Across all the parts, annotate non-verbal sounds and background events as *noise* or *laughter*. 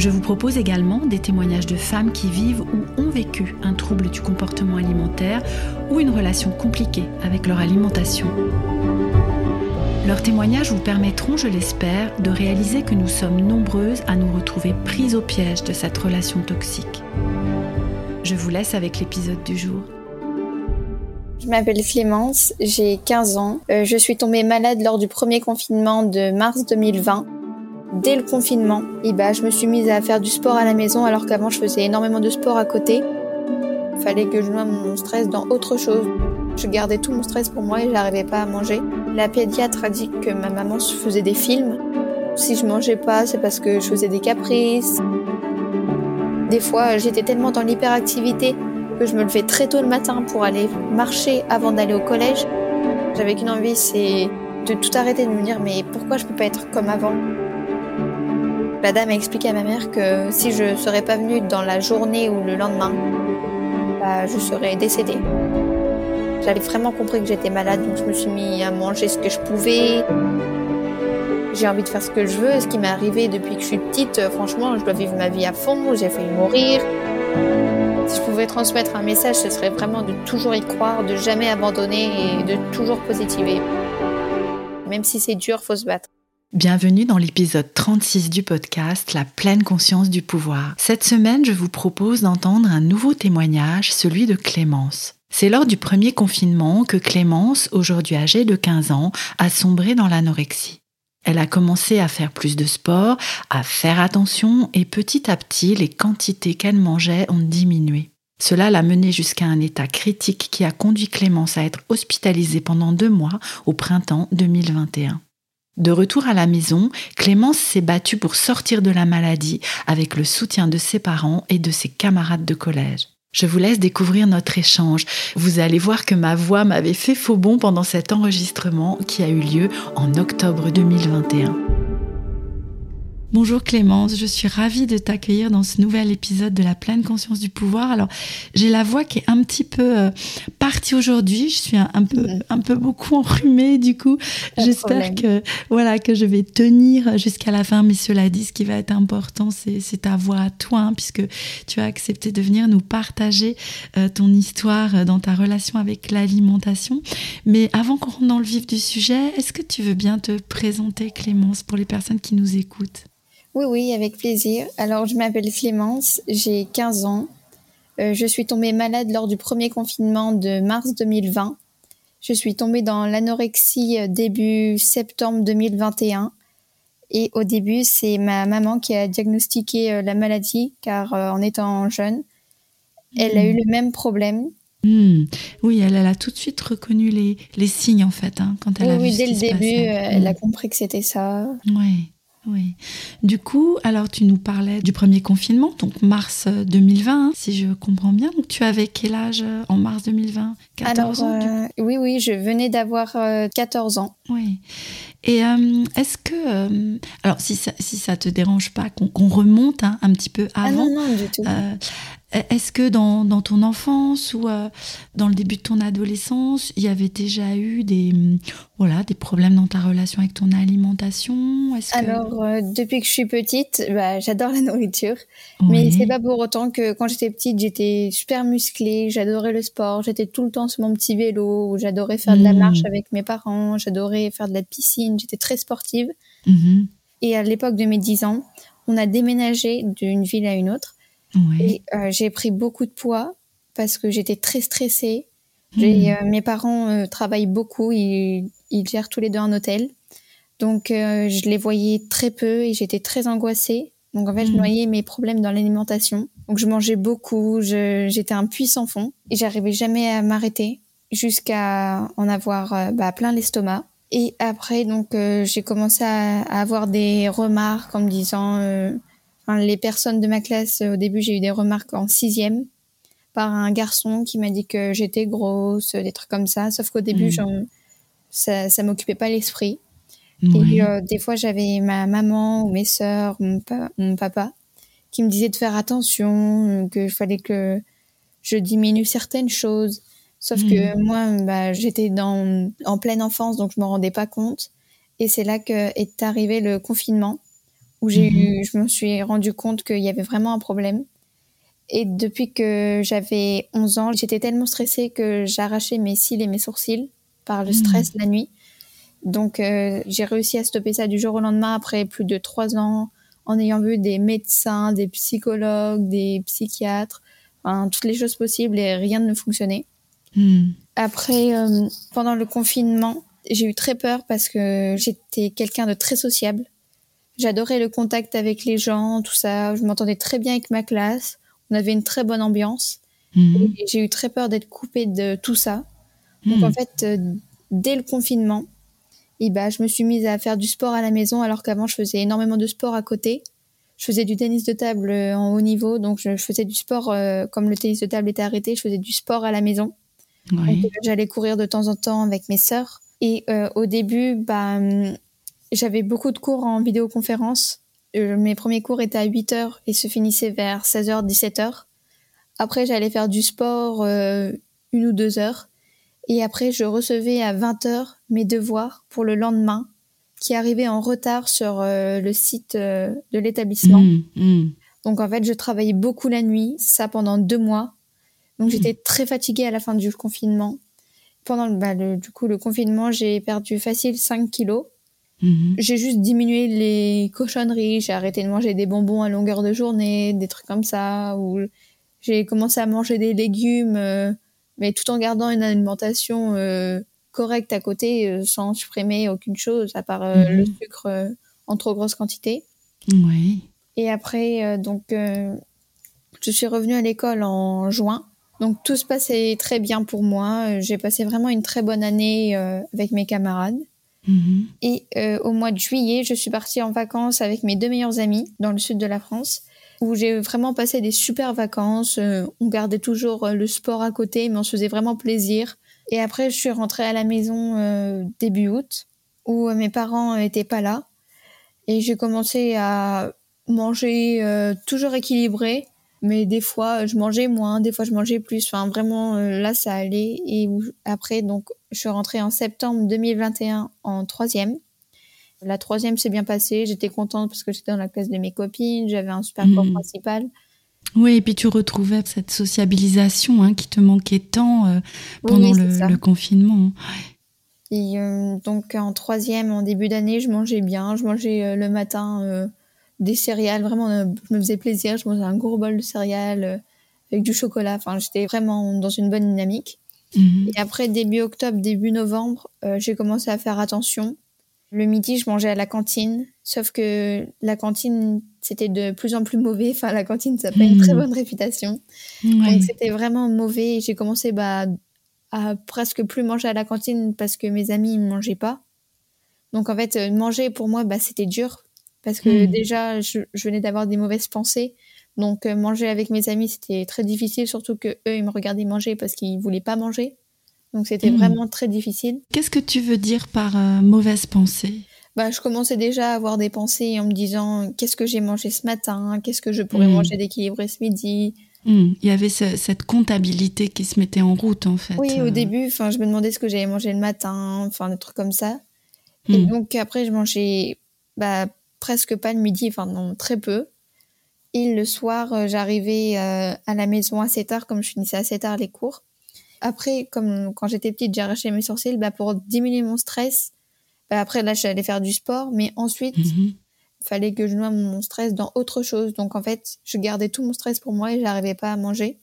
Je vous propose également des témoignages de femmes qui vivent ou ont vécu un trouble du comportement alimentaire ou une relation compliquée avec leur alimentation. Leurs témoignages vous permettront, je l'espère, de réaliser que nous sommes nombreuses à nous retrouver prises au piège de cette relation toxique. Je vous laisse avec l'épisode du jour. Je m'appelle Clémence, j'ai 15 ans. Euh, je suis tombée malade lors du premier confinement de mars 2020 dès le confinement, et bah, je me suis mise à faire du sport à la maison alors qu'avant je faisais énormément de sport à côté. Fallait que je noie mon stress dans autre chose. Je gardais tout mon stress pour moi et j'arrivais pas à manger. La pédiatre a dit que ma maman se faisait des films. Si je mangeais pas, c'est parce que je faisais des caprices. Des fois, j'étais tellement dans l'hyperactivité que je me levais très tôt le matin pour aller marcher avant d'aller au collège. J'avais qu'une envie, c'est de tout arrêter de me dire mais pourquoi je peux pas être comme avant? La dame a expliqué à ma mère que si je serais pas venue dans la journée ou le lendemain, bah, je serais décédée. J'avais vraiment compris que j'étais malade, donc je me suis mis à manger ce que je pouvais. J'ai envie de faire ce que je veux. Ce qui m'est arrivé depuis que je suis petite, euh, franchement, je dois vivre ma vie à fond. J'ai failli mourir. Si je pouvais transmettre un message, ce serait vraiment de toujours y croire, de jamais abandonner et de toujours positiver. Même si c'est dur, faut se battre. Bienvenue dans l'épisode 36 du podcast La pleine conscience du pouvoir. Cette semaine, je vous propose d'entendre un nouveau témoignage, celui de Clémence. C'est lors du premier confinement que Clémence, aujourd'hui âgée de 15 ans, a sombré dans l'anorexie. Elle a commencé à faire plus de sport, à faire attention et petit à petit, les quantités qu'elle mangeait ont diminué. Cela l'a menée jusqu'à un état critique qui a conduit Clémence à être hospitalisée pendant deux mois au printemps 2021. De retour à la maison, Clémence s'est battue pour sortir de la maladie avec le soutien de ses parents et de ses camarades de collège. Je vous laisse découvrir notre échange. Vous allez voir que ma voix m'avait fait faux bon pendant cet enregistrement qui a eu lieu en octobre 2021. Bonjour Clémence, je suis ravie de t'accueillir dans ce nouvel épisode de la pleine conscience du pouvoir. Alors, j'ai la voix qui est un petit peu euh, partie aujourd'hui. Je suis un, peu, un peu beaucoup enrhumée, du coup. J'espère que, voilà, que je vais tenir jusqu'à la fin. Mais cela dit, ce qui va être important, c'est ta voix à toi, hein, puisque tu as accepté de venir nous partager euh, ton histoire euh, dans ta relation avec l'alimentation. Mais avant qu'on rentre dans le vif du sujet, est-ce que tu veux bien te présenter, Clémence, pour les personnes qui nous écoutent? Oui, oui, avec plaisir. Alors, je m'appelle Clémence, j'ai 15 ans. Euh, je suis tombée malade lors du premier confinement de mars 2020. Je suis tombée dans l'anorexie euh, début septembre 2021. Et au début, c'est ma maman qui a diagnostiqué euh, la maladie, car en étant jeune, elle a eu hmm. le même problème. Hmm. Oui, elle, a tout de suite reconnu les, les signes, en fait, hein, quand elle a vu Oui, dès le début, elle a hmm. compris que c'était ça. Oui. Oui. Du coup, alors tu nous parlais du premier confinement, donc mars 2020, euh, hein, si je comprends bien. Donc tu avais quel âge euh, en mars 2020 14 ans euh, Oui, oui, je venais d'avoir 14 ans. Oui. Et est-ce que, alors si ça, si ça te dérange pas qu'on remonte hein, un petit peu avant, ah non, non, du tout. Est-ce que dans, dans, ton enfance ou euh, dans le début de ton adolescence, il y avait déjà eu des, mm, voilà, des problèmes dans ta relation avec ton alimentation? Alors, euh, depuis que je suis petite, bah, j'adore la nourriture. Mais c'est pas pour autant que quand j'étais petite, j'étais super musclée, j'adorais le sport, j'étais tout le temps sur mon petit vélo, j'adorais faire de la marche mmh. avec mes parents, j'adorais faire de la piscine, j'étais très sportive. Mmh Et à l'époque de mes 10 ans, on a déménagé d'une ville à une autre. Et euh, j'ai pris beaucoup de poids parce que j'étais très stressée. Hmm. Euh, mes parents euh, travaillent beaucoup, ils, ils, gèrent tous les deux un hôtel. Donc je les voyais très peu et j'étais très angoissée. Donc en fait, je hmm. noyais mes problèmes dans l'alimentation. Donc je mangeais beaucoup, j'étais un puissant fond et j'arrivais jamais à m'arrêter jusqu'à en avoir bah, plein l'estomac. Et après, donc j'ai commencé à, à, avoir des remarques en me disant les personnes de ma classe, au début, j'ai eu des remarques en sixième par un garçon qui m'a dit que j'étais grosse, des trucs comme ça. Sauf qu'au début, mmh. ça, ça m'occupait pas l'esprit. Et euh, des fois, j'avais ma maman ou mes sœurs, mon, mon, papa, qui me disaient de faire attention, qu'il fallait que je diminue certaines choses. Sauf que mmh. moi, bah, j'étais en pleine enfance, donc je me rendais pas compte. Et c'est là que est arrivé le confinement, où j'ai mmh. eu, je me suis rendu compte qu'il y avait vraiment un problème. Et depuis que j'avais 11 ans, j'étais tellement stressée que j'arrachais mes cils et mes sourcils par le stress la nuit. Donc euh, j'ai réussi à stopper ça du jour au lendemain après plus de trois ans en ayant vu des médecins, des psychologues, des psychiatres, enfin, toutes les choses possibles et rien ne fonctionnait. Hmm. Après, euh, pendant le confinement, j'ai eu très peur parce que j'étais quelqu'un de très sociable. J'adorais le contact avec les gens, tout ça. Je m'entendais très bien avec ma classe. On avait une très bonne ambiance. Hmm. J'ai eu très peur d'être coupée de tout ça. Donc hmm. en fait, euh, dès le confinement, et bah, je me suis mise à faire du sport à la maison alors qu'avant je faisais énormément de sport à côté. Je faisais du tennis de table euh, en haut niveau, donc je, faisais du sport euh, comme le tennis de table était arrêté, je faisais du sport à la maison. J'allais courir de temps en temps avec mes sœurs. Et au début, bah, hum, j'avais beaucoup de cours en vidéoconférence. mes premiers cours étaient à 8 heures et se finissaient vers 16h, 17h. Après, j'allais faire du sport une ou deux heures. Et après, je recevais à 20h mes devoirs pour le lendemain qui arrivaient en retard sur euh, le site euh, de l'établissement. Mmh, mmh. Donc en fait, je travaillais beaucoup la nuit, ça pendant deux mois. Donc mmh. j'étais très fatiguée à la fin du confinement. Pendant bah, le, du coup le confinement, j'ai perdu facile 5 kilos. J'ai juste diminué les cochonneries, j'ai arrêté de manger des bonbons à longueur de journée, des trucs comme ça, ou j'ai commencé à manger des légumes. Euh, mais tout en gardant une alimentation euh, correcte à côté, euh, sans supprimer aucune chose, à part euh, le mhm. sucre en trop grosse quantité. Oui. Et après, donc, je suis revenue à l'école en juin. Donc tout se passait très bien pour moi. J'ai passé vraiment une très bonne année avec mes camarades. Mhm. Et au mois de juillet, je suis partie en vacances avec mes deux meilleurs amis dans le sud de la France où j'ai vraiment passé des super vacances. Euh, on gardait toujours euh, le sport à côté, mais on se faisait vraiment plaisir. Et après, je suis rentrée à la maison euh, début août, où mes parents étaient pas là. Et j'ai commencé à manger toujours équilibré, mais des fois je mangeais moins, des fois je mangeais plus. Enfin, vraiment, là, ça allait. Et après, donc, je suis rentrée en septembre 2021 en troisième. La troisième s'est bien passée. J'étais contente parce que j'étais dans la classe de mes copines. J'avais un super cours hmm. principal. Oui, et puis tu retrouvais cette sociabilisation hein, qui te manquait tant euh, pendant le, confinement. Et euh, donc en troisième, en début d'année, je mangeais bien. Je mangeais euh, le matin des céréales. Vraiment, je me faisais plaisir. Je mangeais un gros bol de céréales avec du chocolat. Enfin, j'étais vraiment dans une bonne dynamique. Mhm. Et après, début octobre, début novembre, j'ai commencé à faire attention. Le midi, je mangeais à la cantine, sauf que la cantine, c'était de plus en plus mauvais. Enfin, la cantine, ça n'a pas une très hmm. bonne réputation. Donc, c'était vraiment mauvais. J'ai commencé bah, à presque plus manger à la cantine parce que mes amis ne mangeaient pas. Donc, en fait, euh, manger pour moi, bah, c'était dur parce que hmm. déjà, je, venais d'avoir des mauvaises pensées. Donc, euh, manger avec mes amis, c'était très difficile, surtout que eux, ils me regardaient manger parce qu'ils voulaient pas manger. Donc c'était hmm. vraiment très difficile. Qu'est-ce que tu veux dire par euh, mauvaise pensée? Bah, je commençais déjà à avoir des pensées en me disant qu'est-ce que j'ai mangé ce matin, qu'est-ce que je pourrais hmm. manger d'équilibré ce midi? Hmm. Il y avait cette comptabilité qui se mettait en route en fait. Oui, au euh. début, enfin, je me demandais ce que j'allais manger le matin, enfin des trucs comme ça. Et donc après, je mangeais bah, presque pas le midi, enfin non, très peu. Et le soir, euh, j'arrivais à la maison assez tard, comme je finissais assez tard les cours. Après, comme quand j'étais petite, j'ai arraché mes sourcils, bah, pour diminuer mon stress, bah, après, là, j'allais faire du sport, mais ensuite, il mhm. fallait que je noie mon stress dans autre chose. Donc, en fait, je gardais tout mon stress pour moi et j'arrivais pas à manger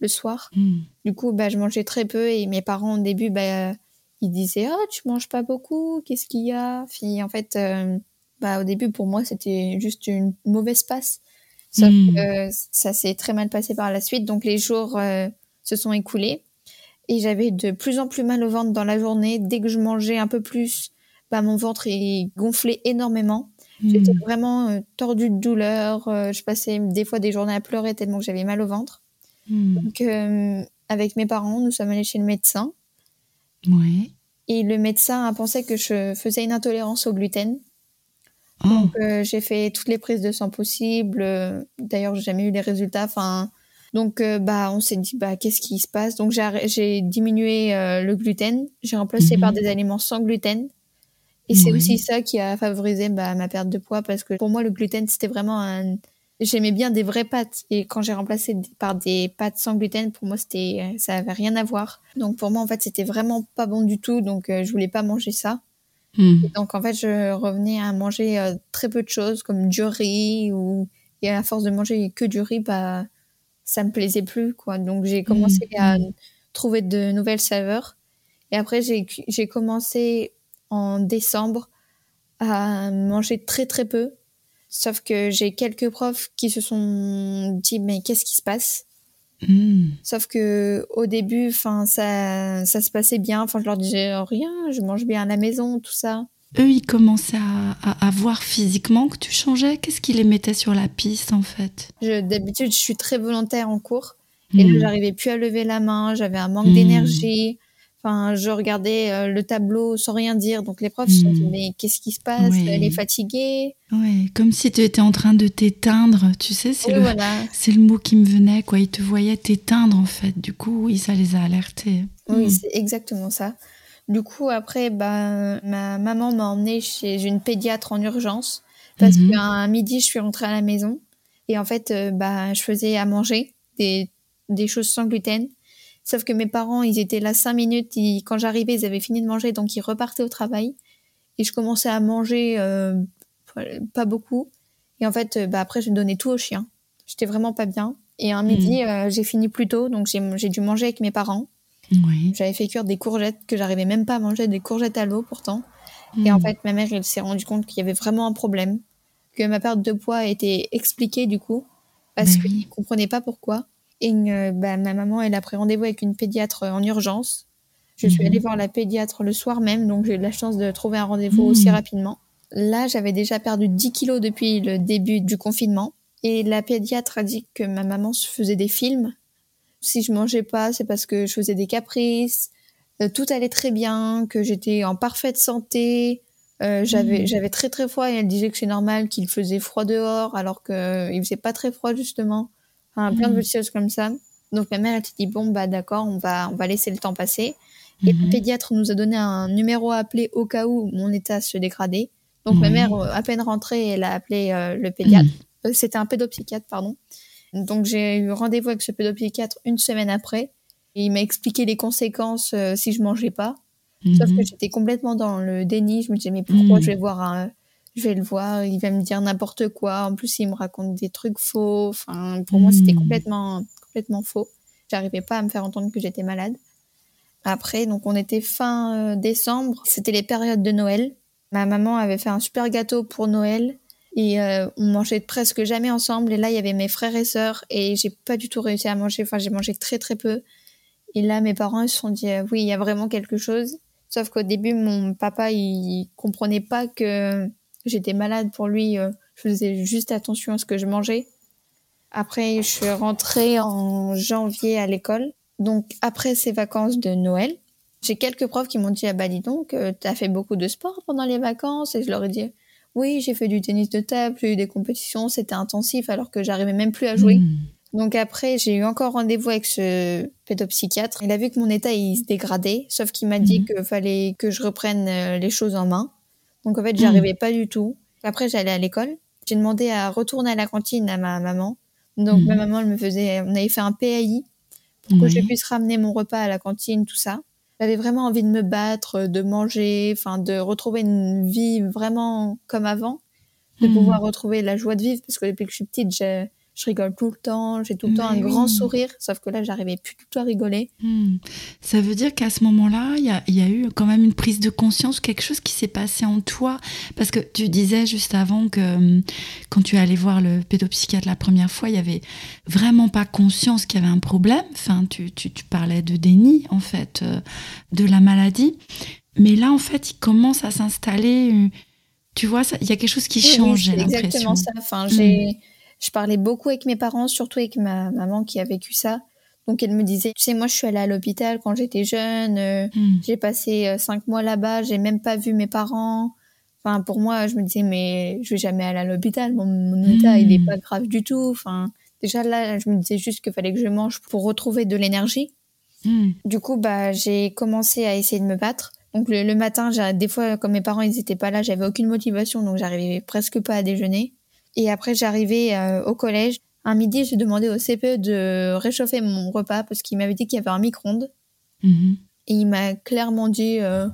le soir. Mhm. Du coup, bah, je mangeais très peu et mes parents, au début, bah, ils disaient, oh, tu manges pas beaucoup, qu'est-ce qu'il y a? Puis, en fait, euh, bah, au début, pour moi, c'était juste une mauvaise passe. Sauf mhm. que ça s'est très mal passé par la suite. Donc, les jours euh, se sont écoulés et j'avais de plus en plus mal au ventre dans la journée. Dès que je mangeais un peu plus, bah, mon ventre est gonflé énormément. J'étais hmm. vraiment euh, tordue de douleur. Euh, je passais des fois des journées à pleurer tellement que j'avais mal au ventre. Hmm. Donc, euh, avec mes parents, nous sommes allés chez le médecin. Et le médecin a pensé que je faisais une intolérance au gluten. Oh. Donc, j'ai fait toutes les prises de sang possibles. D'ailleurs, j'ai jamais eu les résultats. Enfin, donc, bah, on s'est dit, bah, qu'est-ce qui se passe? Donc, j'ai diminué le gluten. J'ai remplacé par mhm. des aliments sans gluten. Et c'est aussi ça qui a favorisé bah, ma perte de poids parce que pour moi, le gluten, c'était vraiment un... J'aimais bien des vraies pâtes. Et quand j'ai remplacé par des pâtes sans gluten, pour moi, c'était, ça avait rien à voir. Donc pour moi, en fait, c'était vraiment pas bon du tout. Donc euh, je voulais pas manger ça. Hmm. donc en fait, je revenais à manger euh, très peu de choses comme du riz ou et à force de manger que du riz, bah ça me plaisait plus quoi. Donc j'ai commencé hmm. à trouver de nouvelles saveurs. Et après j'ai j'ai commencé en décembre à manger très très peu. Sauf que j'ai quelques profs qui se sont dit mais qu'est-ce qui se passe? Hmm. Sauf que au début, enfin ça ça se passait bien. Enfin je leur disais rien, je mange bien à la maison, tout ça. Eux, ils commençaient à, à, voir physiquement que tu changeais. Qu'est-ce qui les mettait sur la piste en fait? D'habitude, je suis très volontaire en cours. Et là, hmm. j'arrivais plus à lever la main, j'avais un manque hmm. d'énergie. Enfin, je regardais euh, le tableau sans rien dire. Donc les profs se sont dit hmm. mais qu'est-ce qui se passe? Elle est fatiguée. Oui, comme si tu étais en train de t'éteindre. Tu sais, c'est le, c'est le mot qui me venait. Quoi, ils te voyaient t'éteindre en fait. Du coup, oui, ça les a alertés. Oui, hmm. c'est exactement ça. Du coup, après, bah, ma maman m'a emmenée chez une pédiatre en urgence parce mhm. qu'à midi, je suis rentrée à la maison et en fait, euh, bah, je faisais à manger des, des choses sans gluten Sauf que mes parents, ils étaient là cinq minutes. quand j'arrivais, ils avaient fini de manger, donc ils repartaient au travail. Et je commençais à manger euh, pas beaucoup. Et en fait, bah, après, je donnais tout au chien. J'étais vraiment pas bien. Et un midi, hmm. euh, j'ai fini plus tôt, donc j'ai dû manger avec mes parents. J'avais fait cuire des courgettes que j'arrivais même pas à manger, des courgettes à l'eau pourtant. Et en hmm. fait, ma mère, elle s'est rendue compte qu'il y avait vraiment un problème, que ma perte de poids était expliquée du coup, parce bah qu'elle ne comprenait pas pourquoi. Et bah, ma maman, elle a pris rendez-vous avec une pédiatre en urgence. Je suis mhm. allée voir la pédiatre le soir même, donc j'ai eu la chance de trouver un rendez-vous mhm. aussi rapidement. Là, j'avais déjà perdu 10 kilos depuis le début du confinement. Et la pédiatre a dit que ma maman se faisait des films. Si je mangeais pas, c'est parce que je faisais des caprices. Euh, tout allait très bien, que j'étais en parfaite santé. Euh, j'avais, mhm. j'avais très très froid et elle disait que c'est normal qu'il faisait froid dehors alors qu'il euh, faisait pas très froid justement plein de mm. choses comme ça. Donc ma mère elle s'est dit bon bah d'accord on va on va laisser le temps passer. Et le mm-hmm. pédiatre nous a donné un numéro à appeler au cas où mon état se dégradait. Donc ma mère euh, à peine rentrée elle a appelé euh, le pédiatre. Euh, c'était un pédopsychiatre pardon. Donc j'ai eu rendez-vous avec ce pédopsychiatre une semaine après. Et il m'a expliqué les conséquences si je mangeais pas. Sauf que j'étais complètement dans le déni. Je me disais mais pourquoi je vais voir un je vais le voir, il va me dire n'importe quoi. En plus, il me raconte des trucs faux. Enfin, pour moi, c'était hmm. complètement, complètement faux. J'arrivais pas à me faire entendre que j'étais malade. Après, donc on était fin euh, décembre, c'était les périodes de Noël. Ma maman avait fait un super gâteau pour Noël et euh, on mangeait presque jamais ensemble. Et là, il y avait mes frères et sœurs et j'ai pas du tout réussi à manger. Enfin, j'ai mangé très très peu. Et là, mes parents ils se sont dit euh, oui, il y a vraiment quelque chose. Sauf qu'au début, mon papa il comprenait pas que J'étais malade pour lui, euh, je faisais juste attention à ce que je mangeais. Après, je suis rentrée en janvier à l'école. Donc, après ces vacances de Noël, j'ai quelques profs qui m'ont dit, ah bah dis donc, euh, t'as fait beaucoup de sport pendant les vacances? Et je leur ai dit, oui, j'ai fait du tennis de table, j'ai eu des compétitions, c'était intensif alors que j'arrivais même plus à jouer. Hmm. Donc après, j'ai eu encore rendez-vous avec ce pédopsychiatre. Il a vu que mon état il se dégradait, sauf qu'il m'a dit hmm. qu'il fallait que je reprenne euh, les choses en main. Donc en fait, j'arrivais pas du tout. Après, j'allais à l'école. J'ai demandé à retourner à la cantine à ma maman. Donc ma hmm. maman, elle me faisait, on avait fait un PAI pour que je puisse ramener mon repas à la cantine, tout ça. J'avais vraiment envie de me battre, de manger, enfin de retrouver une vie vraiment comme avant, de hmm. pouvoir retrouver la joie de vivre parce que depuis que je suis petite, j'ai je rigole tout le temps, j'ai tout le temps un grand sourire, sauf que là, j'arrivais plus du tout à rigoler. Hmm. Ça veut dire qu'à ce moment-là, il y, a, eu quand même une prise de conscience, quelque chose qui s'est passé en toi? Parce que tu disais juste avant que hum, quand tu es allé voir le pédopsychiatre la première fois, il y avait vraiment pas conscience qu'il y avait un problème. Enfin, tu, tu, parlais de déni, en fait, euh, de la maladie. Mais là, en fait, il commence à s'installer Tu vois, il y a quelque chose qui change, j'ai l'impression. exactement ça. Enfin, j'ai. Je parlais beaucoup avec mes parents, surtout avec ma maman qui a vécu ça. Donc elle me disait, tu sais, moi je suis allée à l'hôpital quand j'étais jeune, euh, mm. j'ai passé euh, cinq mois là-bas, j'ai même pas vu mes parents. Enfin, pour moi, je me disais, mais je vais jamais aller à l'hôpital, mon, état il est pas grave du tout. Enfin, déjà là, je me disais juste qu'il fallait que je mange pour retrouver de l'énergie. Hmm. Du coup, bah, j'ai commencé à essayer de me battre. Donc le, matin, des fois, comme mes parents ils étaient pas là, j'avais aucune motivation, donc j'arrivais presque pas à déjeuner. Et après, j'arrivais euh, au collège. Un midi, j'ai demandé au CPE de réchauffer mon repas parce qu'il m'avait dit qu'il y avait un micro-ondes. Mhm. Et il m'a clairement dit, euh,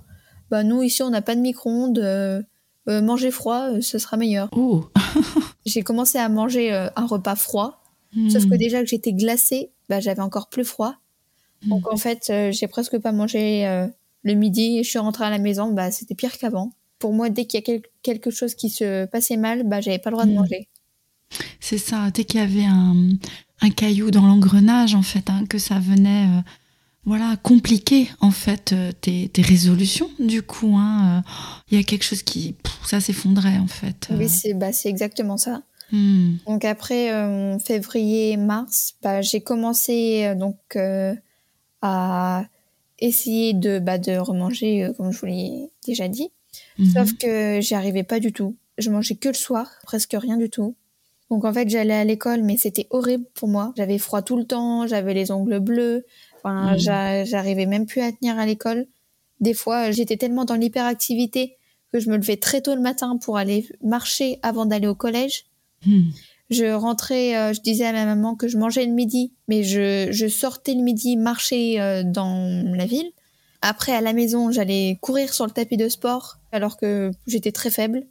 bah nous ici on n'a pas de micro-ondes, euh, manger froid, ce sera meilleur. *laughs* J'ai commencé à manger un repas froid, sauf que déjà que j'étais glacée, bah, j'avais encore plus froid. Donc en fait, euh, j'ai presque pas mangé euh, le midi. Je suis rentrée à la maison, bah c'était pire qu'avant. Pour moi, dès qu'il y a quelque chose qui se passait mal, bah j'avais pas le droit de mm. manger. C'est ça. Dès qu'il y avait un, caillou dans l'engrenage, en fait, hein, que ça venait, euh, voilà, compliquer en fait tes, résolutions. Du coup, hein, il y a quelque chose qui, ça s'effondrait en fait. Oui, c'est bah c'est exactement ça. Mm. Donc après février, mars, bah, j'ai commencé donc à essayer de, bah, de remanger, euh, comme je vous l'ai déjà dit. Mhm. Sauf que j'y arrivais pas du tout. Je mangeais que le soir, presque rien du tout. Donc en fait, j'allais à l'école, mais c'était horrible pour moi. J'avais froid tout le temps, j'avais les ongles bleus. Enfin, mhm. j'arrivais même plus à tenir à l'école. Des fois, j'étais tellement dans l'hyperactivité que je me levais très tôt le matin pour aller marcher avant d'aller au collège. Mhm. Je rentrais, euh, je disais à ma maman que je mangeais le midi, mais je, je sortais le midi marcher euh, dans la ville. Après, à la maison, j'allais courir sur le tapis de sport alors que j'étais très faible.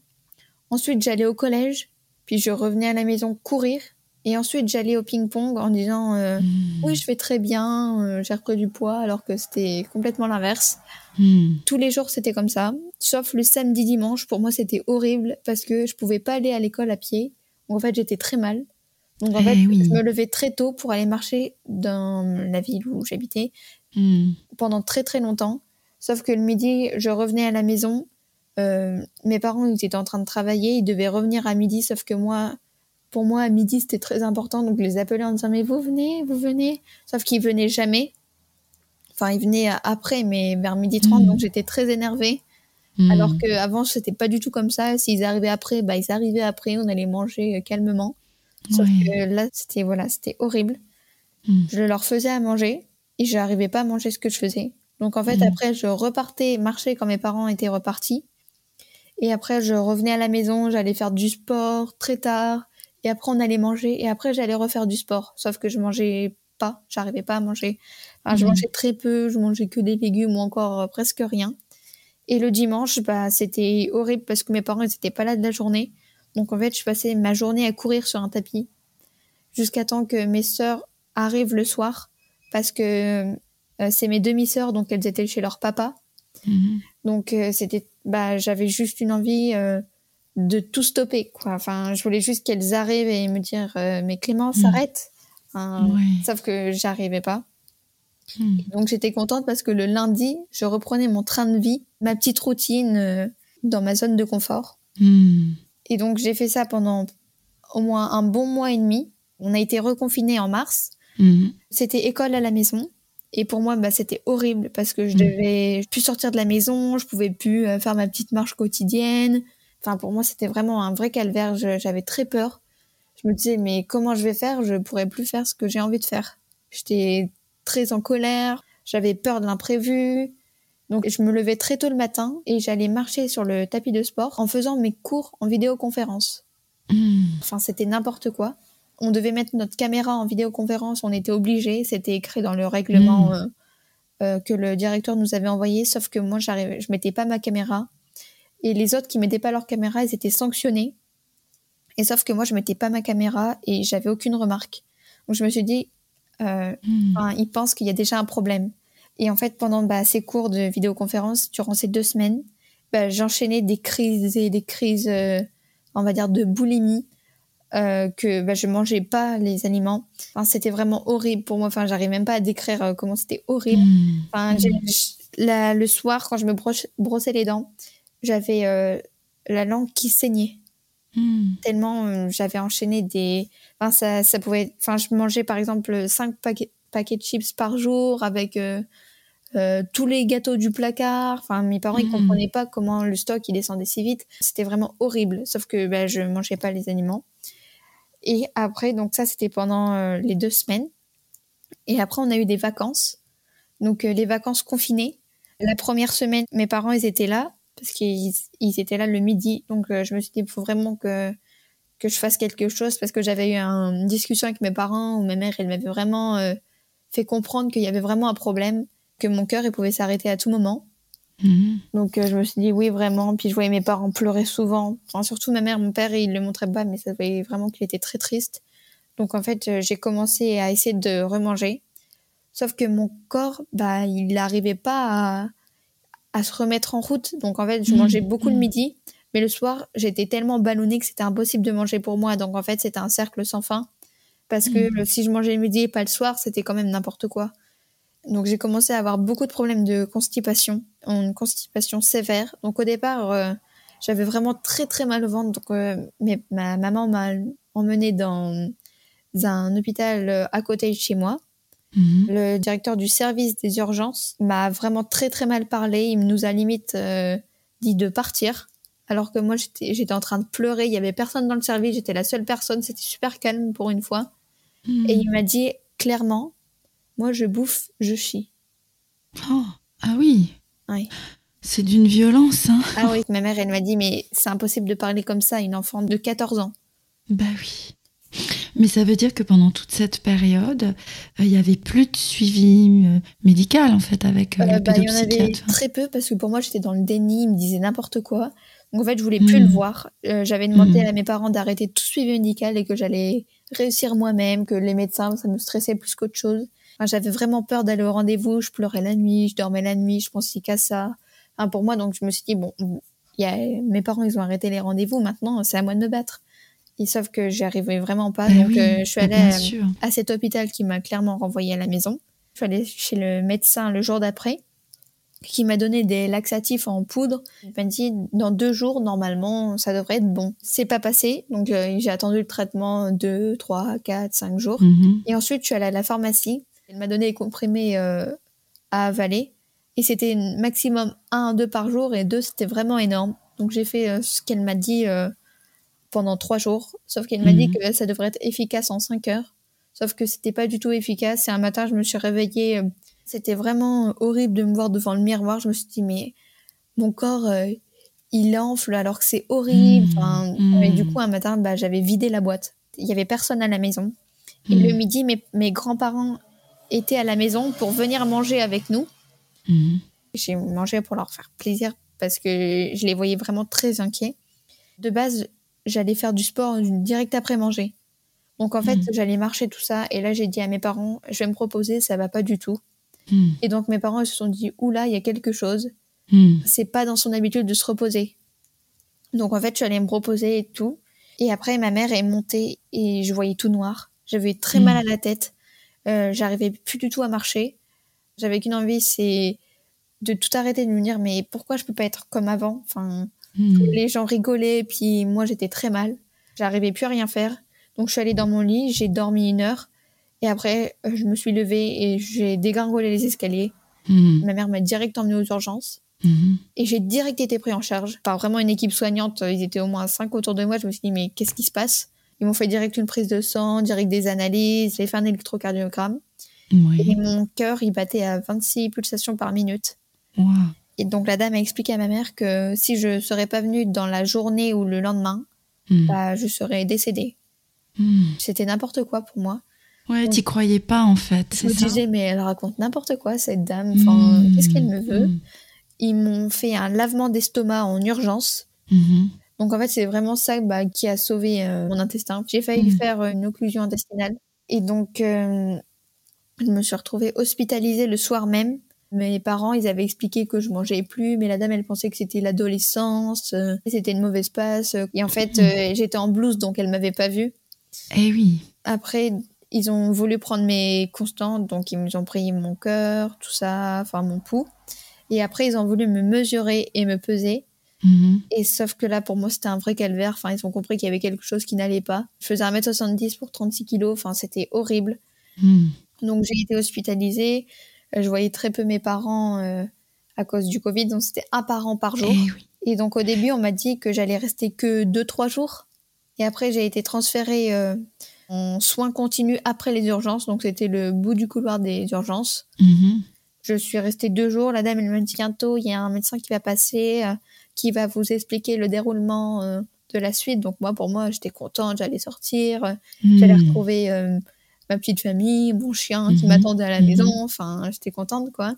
Ensuite, j'allais au collège, puis je revenais à la maison courir. Et ensuite, j'allais au ping-pong en disant euh, mmh. oui, je fais très bien, j'ai repris du poids, alors que c'était complètement l'inverse. Mmh. Tous les jours, c'était comme ça, sauf le samedi dimanche. Pour moi, c'était horrible parce que je pouvais pas aller à l'école à pied en fait, j'étais très mal. Donc en eh fait, je me levais très tôt pour aller marcher dans la ville où j'habitais hmm. pendant très très longtemps. Sauf que le midi, je revenais à la maison. Euh, mes parents, ils étaient en train de travailler, ils devaient revenir à midi. Sauf que moi, pour moi, à midi, c'était très important. Donc je les appelais en disant mais vous venez, vous venez. Sauf qu'ils venaient jamais. Enfin, ils venaient après, mais vers midi 30. Hmm. Donc j'étais très énervée. Hmm. Alors qu'avant, c'était pas du tout comme ça. S'ils arrivaient après, bah, ils arrivaient après, on allait manger euh, calmement. Sauf que là, c'était voilà, c'était horrible. Hmm. Je leur faisais à manger et je n'arrivais pas à manger ce que je faisais. Donc en fait, hmm. après, je repartais marcher quand mes parents étaient repartis. Et après, je revenais à la maison, j'allais faire du sport très tard. Et après, on allait manger. Et après, j'allais refaire du sport. Sauf que je mangeais pas, j'arrivais pas à manger. je mangeais très peu, je mangeais que des légumes ou encore euh, presque rien. Et le dimanche, bah, c'était horrible parce que mes parents n'étaient pas là de la journée. Donc en fait, je passais ma journée à courir sur un tapis jusqu'à temps que mes sœurs arrivent le soir parce que euh, c'est mes demi-sœurs, donc elles étaient chez leur papa. Mhm. Donc euh, c'était, bah, j'avais juste une envie euh, de tout stopper, quoi. Enfin, je voulais juste qu'elles arrivent et me dire, mais Clément, mhm. s'arrête. Sauf que j'arrivais pas. Hmm. Donc j'étais contente parce que le lundi, je reprenais mon train de vie, ma petite routine euh, dans ma zone de confort. Et donc j'ai fait ça pendant au moins un bon mois et demi. On a été reconfinés en mars. Hmm. C'était école à la maison. Et pour moi, bah, c'était horrible parce que je devais plus sortir de la maison, je pouvais plus euh, faire ma petite marche quotidienne. Enfin, pour moi, c'était vraiment un vrai calvaire. J'avais très peur. Je me disais, mais comment je vais faire? Je pourrais plus faire ce que j'ai envie de faire. J'étais très en colère, j'avais peur de l'imprévu. Donc je me levais très tôt le matin et j'allais marcher sur le tapis de sport en faisant mes cours en vidéoconférence. Hmm. Enfin, c'était n'importe quoi. On devait mettre notre caméra en vidéoconférence, on était obligé, c'était écrit dans le règlement hmm. euh, euh, que le directeur nous avait envoyé, sauf que moi, j'arrivais, je mettais pas ma caméra. Et les autres qui mettaient pas leur caméra, ils étaient sanctionnés. Et sauf que moi, je mettais pas ma caméra et j'avais aucune remarque. Donc je me suis dit, euh, hmm. Ils pensent qu'il y a déjà un problème. Et en fait, pendant bah, ces cours de vidéoconférence, durant ces deux semaines, bah, j'enchaînais des crises et des crises, euh, on va dire, de boulimie, euh, que bah, je mangeais pas les aliments. Enfin, c'était vraiment horrible pour moi. Enfin, j'arrive même pas à décrire euh, comment c'était horrible. Hmm. Enfin, le soir, quand je me brossais les dents, j'avais la langue qui saignait. Hmm. Tellement euh, j'avais enchaîné des. Enfin, ça, ça pouvait. Enfin, je mangeais par exemple 5 paquets, paquets de chips par jour avec euh, euh, tous les gâteaux du placard. Enfin, mes parents, ils comprenaient pas comment le stock il descendait si vite. C'était vraiment horrible. Sauf que ben, je mangeais pas les aliments. Et après, donc ça, c'était pendant euh, les deux semaines. Et après, on a eu des vacances. Donc, euh, les vacances confinées. La première semaine, mes parents, ils étaient là. Parce qu'ils ils étaient là le midi. Donc, euh, je me suis dit, il faut vraiment que, que je fasse quelque chose. Parce que j'avais eu un- une discussion avec mes parents où ma mère, elle m'avait vraiment fait comprendre qu'il y avait vraiment un problème. Que mon cœur, il pouvait s'arrêter à tout moment. Mhm. Donc euh, je me suis dit oui vraiment. Puis je voyais mes parents pleurer souvent. Enfin, surtout ma mère, mon père, il le montrait pas, mais ça voyait vraiment qu'il était très triste. Donc en fait, euh, j'ai commencé à essayer de remanger. Sauf que mon corps, bah, il n'arrivait pas à, à se remettre en route. Donc en fait, je mangeais beaucoup le Mhm. midi, mais le soir, j'étais tellement ballonnée que c'était impossible de manger pour moi. Donc en fait, c'était un cercle sans fin. Parce que si je mangeais le midi et pas le soir, c'était quand même n'importe quoi. Donc j'ai commencé à avoir beaucoup de problèmes de constipation, une constipation sévère. Donc au départ, euh, j'avais vraiment très très mal au ventre. Donc euh, mais ma maman m'a emmenée dans un hôpital euh, à côté de chez moi. Mhm. Le directeur du service des urgences m'a vraiment très très mal parlé. Il nous a limite euh, dit de partir. Alors que moi j'étais en train de pleurer. Il y avait personne dans le service. J'étais la seule personne. C'était super calme pour une fois. Mhm. Et il m'a dit clairement, moi je bouffe, je chie. Oh, ah oui. Oui. C'est d'une violence, hein. Ah oui, ma mère, elle m'a dit, mais c'est impossible de parler comme ça à une enfant de 14 ans. Bah oui. Mais ça veut dire que pendant toute cette période, euh, il y avait plus de suivi euh, médical en fait avec euh, Euh, le bah, il y en avait pédopsychiatre. très peu parce que pour moi, j'étais dans le déni, il me disait n'importe quoi. Donc en fait, je voulais plus Mm. le voir. J'avais demandé Mm. à mes parents d'arrêter tout suivi médical et que j'allais réussir moi-même, que les médecins, ça me stressait plus qu'autre chose. Enfin, J'avais vraiment peur d'aller au rendez-vous, je pleurais la nuit, je dormais la nuit, je pensais qu'à ça. Enfin, pour moi, donc je me suis dit, bon, y a... mes parents, ils ont arrêté les rendez-vous, maintenant, c'est à moi de me battre. Et sauf que j'y arrivais vraiment pas, Bah donc oui, euh, je suis allée bien à- cet hôpital qui m'a clairement renvoyée à la maison. Je suis allée chez le médecin le jour d'après, qui m'a donné des laxatifs en poudre. Il m'a dit dans deux jours, normalement, ça devrait être bon. C'est pas passé, donc euh, j'ai attendu le traitement deux, trois, quatre, cinq jours. Mhm. Et ensuite, je suis allée à la pharmacie. Elle m'a donné des comprimés euh, à avaler. Et c'était maximum un à deux par jour. Et deux, c'était vraiment énorme. Donc j'ai fait euh, ce qu'elle m'a dit euh, pendant trois jours. Sauf qu'elle m'a dit Mhm. que ça devrait être efficace en cinq heures. Sauf que c'était pas du tout efficace. Et un matin, je me suis réveillée. c'était vraiment horrible de me voir devant le miroir. Je me suis dit, mais mon corps, il enfle alors que c'est horrible. Enfin, Mhm. Et du coup, un matin, bah, j'avais vidé la boîte. Il y avait personne à la maison. Et Mhm. le midi, mes, mes grands-parents étaient à la maison pour venir manger avec nous. Mhm. J'ai mangé pour leur faire plaisir parce que je les voyais vraiment très inquiets. De base, j'allais faire du sport direct après manger. Donc en fait, Mhm. j'allais marcher tout ça. Et là, j'ai dit à mes parents, je vais me proposer, ça va pas du tout. Mhm. Et donc mes parents ils se sont dit, oula, il y a quelque chose. C'est pas dans son habitude de se reposer. Donc en fait, je suis allée me reposer et tout. Et après, ma mère est montée et je voyais tout noir. J'avais très mal à la tête. Euh, J'arrivais plus du tout à marcher. J'avais qu'une envie, c'est de tout arrêter, de me dire mais pourquoi je peux pas être comme avant? Enfin, Mhm. les gens rigolaient, puis moi j'étais très mal. J'arrivais plus à rien faire. Donc je suis allée dans mon lit, j'ai dormi une heure. Et après, euh, je me suis levée et j'ai dégringolé les escaliers. Mhm. Ma mère m'a direct emmenée aux urgences. Mhm. Et j'ai direct été pris en charge par vraiment une équipe soignante. Ils étaient au moins cinq autour de moi. Je me suis dit, mais qu'est-ce qui se passe? Ils m'ont fait direct une prise de sang, direct des analyses. J'ai fait un électrocardiogramme. Et mon cœur, il battait à 26 pulsations par minute. Wow. Et donc la dame a expliqué à ma mère que si je serais pas venue dans la journée ou le lendemain, Mhm. bah, je serais décédée. Mhm. C'était n'importe quoi pour moi. Ouais, t'y croyais pas en fait, Je me disais, mais elle raconte n'importe quoi, cette dame. Enfin, Mhm. qu'est-ce qu'elle me veut? Ils m'ont fait un lavement d'estomac en urgence. Donc en fait, c'est vraiment ça bah, qui a sauvé euh, mon intestin. J'ai failli Mm. faire une occlusion intestinale. Et donc, euh, je me suis retrouvée hospitalisée le soir même. Mes parents, ils avaient expliqué que je mangeais plus, mais la dame, elle pensait que c'était l'adolescence, euh, c'était une mauvaise passe. Et en fait, euh, j'étais en blouse, donc elle m'avait pas vue. Eh oui. Après, ils ont voulu prendre mes constantes, donc ils nous ont pris mon cœur, tout ça, enfin mon pouls. Et après, ils ont voulu me mesurer et me peser. Mhm. Et sauf que là, pour moi, c'était un vrai calvaire. Enfin, ils ont compris qu'il y avait quelque chose qui n'allait pas. Je faisais 1m70 pour 36 kilos. Enfin, c'était horrible. Mhm. Donc, j'ai été hospitalisée. Euh, Je voyais très peu mes parents euh, à cause du Covid. Donc, c'était un parent par jour. Eh oui. Et donc, au début, on m'a dit que j'allais rester que 2-3 jours. Et après, j'ai été transférée euh, en soins continus après les urgences. Donc, c'était le bout du couloir des urgences. Mhm. Je suis restée deux jours. La dame, elle m'a dit bientôt, il y a un médecin qui va passer, qui va vous expliquer le déroulement euh, de la suite. Donc moi, pour moi, j'étais contente, j'allais sortir, euh, j'allais Mhm. retrouver euh, ma petite famille, mon chien qui Mhm. m'attendait à la maison. Enfin, j'étais contente, quoi.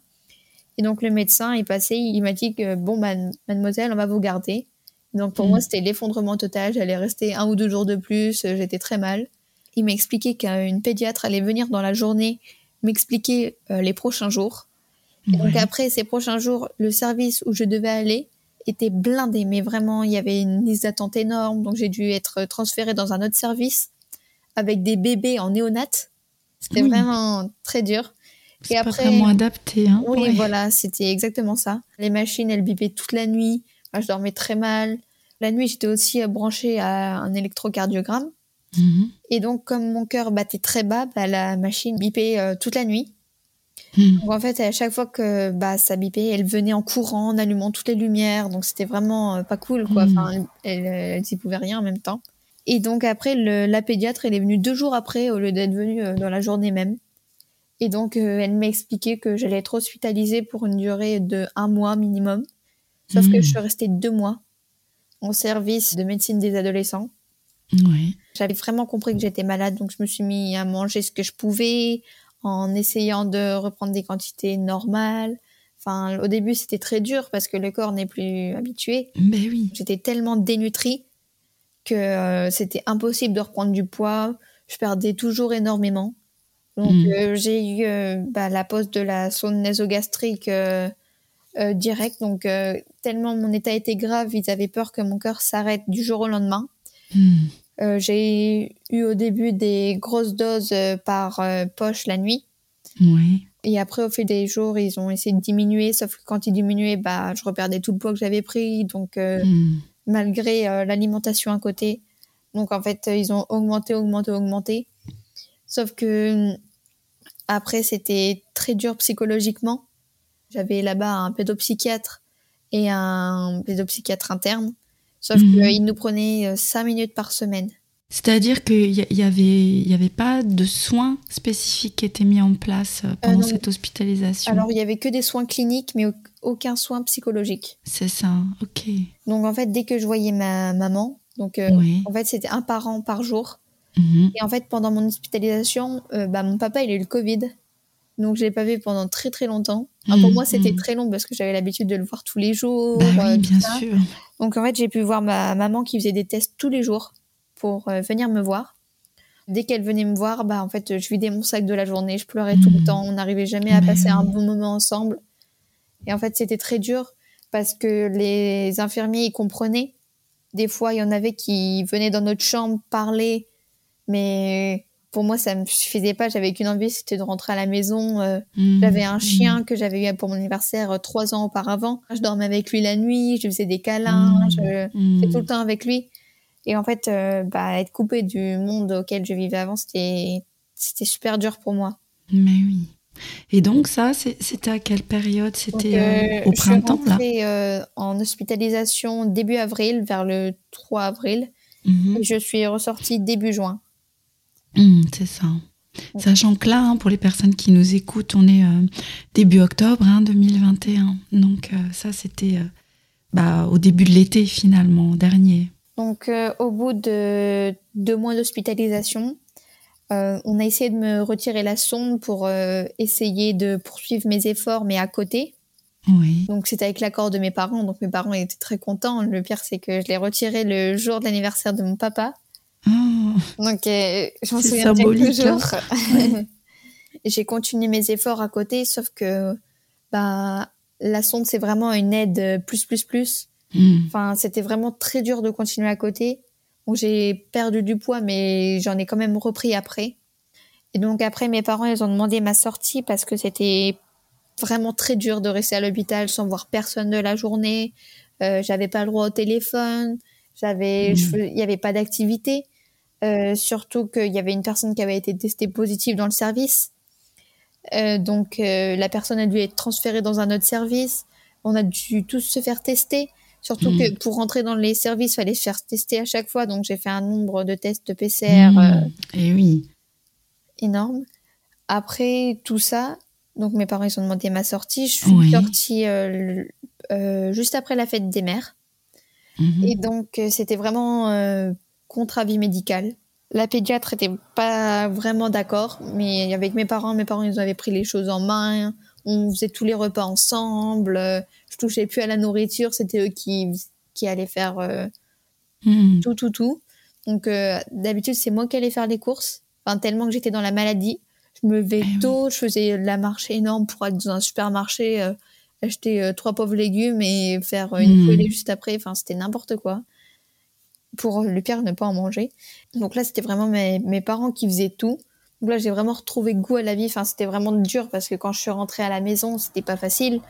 Et donc le médecin est passé, il m'a dit que bon, man- mademoiselle, on va vous garder. Donc pour moi, c'était l'effondrement total. J'allais rester un ou deux jours de plus. J'étais très mal. Il m'a expliqué qu'une pédiatre allait venir dans la journée m'expliquer euh, les prochains jours. Et donc après ces prochains jours, le service où je devais aller était blindé, mais vraiment il y avait une liste d'attente énorme, donc j'ai dû être transférée dans un autre service avec des bébés en néonat. C'était Oui. vraiment très dur. C'est et pas après- vraiment adapté. Hein Oui, Ouais. voilà, c'était exactement ça. Les machines, elles bipaient toute la nuit. Moi, je dormais très mal. La nuit, j'étais aussi euh, branchée à un électrocardiogramme. Mhm. Et donc, comme mon cœur battait très bas, bah, la machine bipait euh, toute la nuit. Donc en fait, à chaque fois que bah, ça bipait, elle venait en courant, en allumant toutes les lumières. Donc c'était vraiment euh, pas cool, quoi. Mm. Enfin, elle, elle, elle s'y pouvait rien en même temps. Et donc après, le, la pédiatre, elle est venue deux jours après au lieu d'être venue euh, dans la journée même. Et donc euh, elle m'a expliqué que j'allais être hospitalisée pour une durée de un mois minimum. Sauf que Mm. je suis restée deux mois en service de médecine des adolescents. J'avais vraiment compris que j'étais malade, donc je me suis mis à manger ce que je pouvais, en essayant de reprendre des quantités normales. Enfin, au début, c'était très dur parce que le corps n'est plus habitué. Ben oui. J'étais tellement dénutrie que euh, c'était impossible de reprendre du poids. Je perdais toujours énormément. Donc, Mm. euh, j'ai eu euh, bah, la pose de la sonde nasogastrique euh, euh, direct. Donc, tellement mon état était grave, ils avaient peur que mon cœur s'arrête du jour au lendemain. Mhm. Euh, j'ai eu au début des grosses doses euh, par euh, poche la nuit. Ouais. Et après, au fil des jours, ils ont essayé de diminuer. Sauf que quand ils diminuaient, bah, je reperdais tout le poids que j'avais pris. Donc, euh, Mhm. malgré l'alimentation à côté. Donc, en fait, ils ont augmenté, augmenté, augmenté. Sauf que hum, après, c'était très dur psychologiquement. J'avais là-bas un pédopsychiatre et un pédopsychiatre interne. Sauf Mhm. qu'ils nous prenaient euh, cinq minutes par semaine. C'est-à-dire qu'il y, y avait, y avait pas de soins spécifiques qui étaient mis en place euh, pendant non. cette hospitalisation? Alors, il y avait que des soins cliniques, mais au- aucun soin psychologique. C'est ça. Ok. Donc, en fait, dès que je voyais ma maman, donc, euh, Oui. en fait, c'était un parent par jour. Mhm. Et en fait, pendant mon hospitalisation, euh, bah, mon papa, il a eu le Covid. Donc, je l'ai pas vu pendant très, très longtemps. Alors, pour moi, c'était Mhm. très long parce que j'avais l'habitude de le voir tous les jours. Bah euh, oui, bien ça. sûr. Donc, en fait, j'ai pu voir ma maman qui faisait des tests tous les jours pour euh, venir me voir. Dès qu'elle venait me voir, bah, en fait, je vidais mon sac de la journée, je pleurais tout le Mhm. temps. On n'arrivait jamais à Mais passer un bon moment ensemble. Et en fait, c'était très dur parce que les infirmiers, ils comprenaient. Des fois, il y en avait qui venaient dans notre chambre parler, mais pour moi, ça me suffisait pas. J'avais qu'une envie, c'était de rentrer à la maison. Euh, Mhm. J'avais un Mhm. chien que j'avais eu pour mon anniversaire euh, trois ans auparavant. Je dormais avec lui la nuit, je faisais des câlins, Mhm. je j'étais tout le temps avec lui. Et en fait, euh, bah, être coupée du monde auquel je vivais avant, c'était super dur pour moi. Mais oui. Et donc ça, c'était à quelle période? C'était au je suis printemps là? rentrée euh, en hospitalisation début avril, vers le 3 avril. Et je suis ressortie début juin. Mhm, C'est ça. Sachant que là, hein, pour les personnes qui nous écoutent, on est euh, début octobre hein, 2021. Donc euh, ça, c'était euh, bah, au début de l'été finalement, dernier. Donc, au bout de deux mois d'hospitalisation, on a essayé de me retirer la sonde pour essayer de poursuivre mes efforts, mais à côté. Oui. Donc, c'était avec l'accord de mes parents. Donc, mes parents étaient très contents. Le pire, c'est que je l'ai retiré le jour de l'anniversaire de mon papa. Oh, Donc, euh, j'en C'est souviens toujours. *laughs* Ouais. Et J'ai continué mes efforts à côté, sauf que bah, la sonde, c'est vraiment une aide plus, plus, plus. mhm. Enfin, c'était vraiment très dur de continuer à côté. J'ai perdu du poids, mais j'en ai quand même repris après. Et donc, après, mes parents, ils ont demandé ma sortie parce que c'était vraiment très dur de rester à l'hôpital sans voir personne de la journée. Euh, j'avais pas le droit au téléphone. J'avais, Mhm. il y avait pas d'activité. Euh, surtout qu'il y avait une personne qui avait été testée positive dans le service. Euh, donc euh, la personne a dû être transférée dans un autre service. On a dû tous se faire tester. Surtout Mhm. que pour rentrer dans les services, il fallait se faire tester à chaque fois. Donc j'ai fait un nombre de tests de PCR euh, Mmh. Et oui. énorme. Après tout ça, donc mes parents ils ont demandé ma sortie. Je suis Oui. sortie euh, le- euh, juste après la fête des mères. Mhm. Et donc, euh, c'était vraiment euh, contre-avis médical. La pédiatre était pas vraiment d'accord, mais avec mes parents, mes parents, ils avaient pris les choses en main. On faisait tous les repas ensemble. Je touchais plus à la nourriture. C'était eux qui, qui allaient faire euh, Mhm. tout, tout, tout. Donc, euh, d'habitude, c'est moi qui allais faire les courses. Enfin, tellement que j'étais dans la maladie. Je me levais Eh oui. tôt, je faisais de la marche énorme pour aller dans un supermarché, euh, acheter trois pauvres légumes et faire une Mm. poêlée juste après. Enfin, c'était n'importe quoi. Pour le pire, ne pas en manger. Donc là, c'était vraiment mes, mes parents qui faisaient tout. Donc là, j'ai vraiment retrouvé goût à la vie. Enfin, c'était vraiment dur parce que quand je suis rentrée à la maison, c'était pas facile.